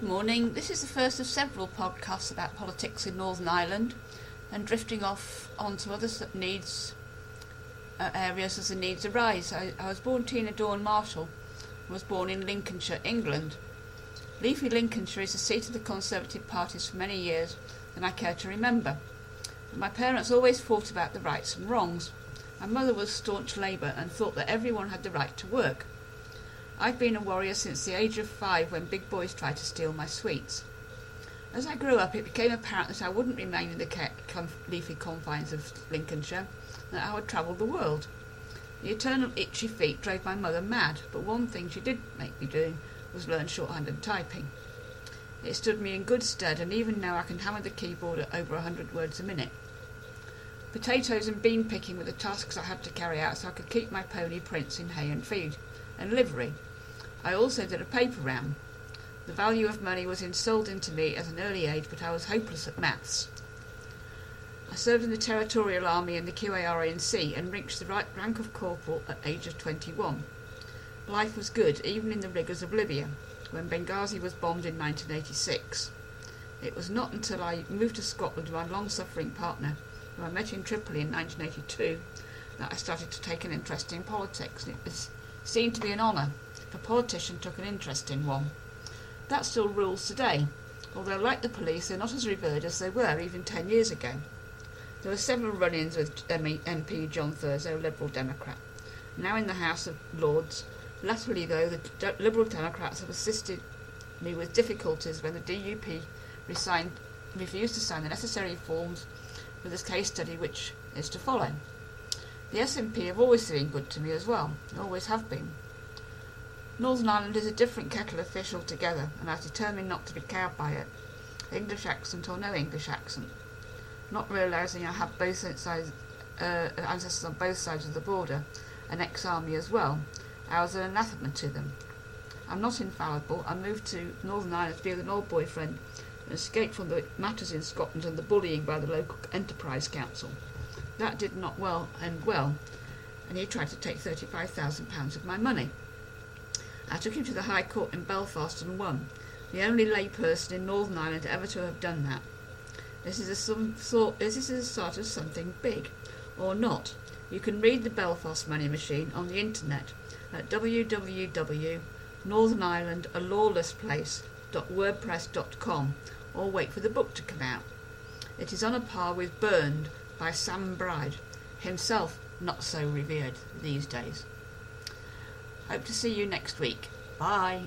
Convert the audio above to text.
Good morning. This is the first of several podcasts about politics in Northern Ireland and drifting off onto other needs uh, areas as the needs arise. I, I was born Tina Dawn Marshall and was born in Lincolnshire, England. Leafy Lincolnshire is the seat of the Conservative parties for many years than I care to remember. But my parents always fought about the rights and wrongs. My mother was staunch Labour and thought that everyone had the right to work. I've been a warrior since the age of five when big boys tried to steal my sweets. As I grew up, it became apparent that I wouldn't remain in the leafy confines of Lincolnshire, that I would travel the world. The eternal itchy feet drove my mother mad, but one thing she did make me do was learn shorthand and typing. It stood me in good stead, and even now I can hammer the keyboard at over a hundred words a minute. Potatoes and bean picking were the tasks I had to carry out so I could keep my pony Prince in hay and feed, and livery, I also did a paper round. The value of money was instilled into me at an early age, but I was hopeless at maths. I served in the Territorial Army in the QARANC and reached the right rank of corporal at age of 21. Life was good, even in the rigours of Libya, when Benghazi was bombed in 1986. It was not until I moved to Scotland with my long-suffering partner, who I met in Tripoli in 1982, that I started to take an interest in politics. It was, seemed to be an honour a politician took an interest in one. That still rules today, although, like the police, they're not as revered as they were even ten years ago. There were several run ins with MP John Thurso, Liberal Democrat, now in the House of Lords. Latterly, though, the Liberal Democrats have assisted me with difficulties when the DUP resigned, refused to sign the necessary forms for this case study which is to follow. The SNP have always been good to me as well, always have been. Northern Ireland is a different kettle of fish altogether, and I determined not to be cowed by it, English accent or no English accent. Not realising I have both sides, uh, ancestors on both sides of the border, an ex-army as well, I was an anathema to them. I'm not infallible. I moved to Northern Ireland to be with an old boyfriend and escaped from the matters in Scotland and the bullying by the local enterprise council. That did not well end well, and he tried to take £35,000 of my money. I took him to the High Court in Belfast and won, the only layperson in Northern Ireland ever to have done that. This is a some sort. This is a sort of something big, or not. You can read the Belfast Money Machine on the internet at www.northernirelandalawlessplace.wordpress.com or wait for the book to come out. It is on a par with Burned by Sam McBride, himself not so revered these days. Hope to see you next week. Bye.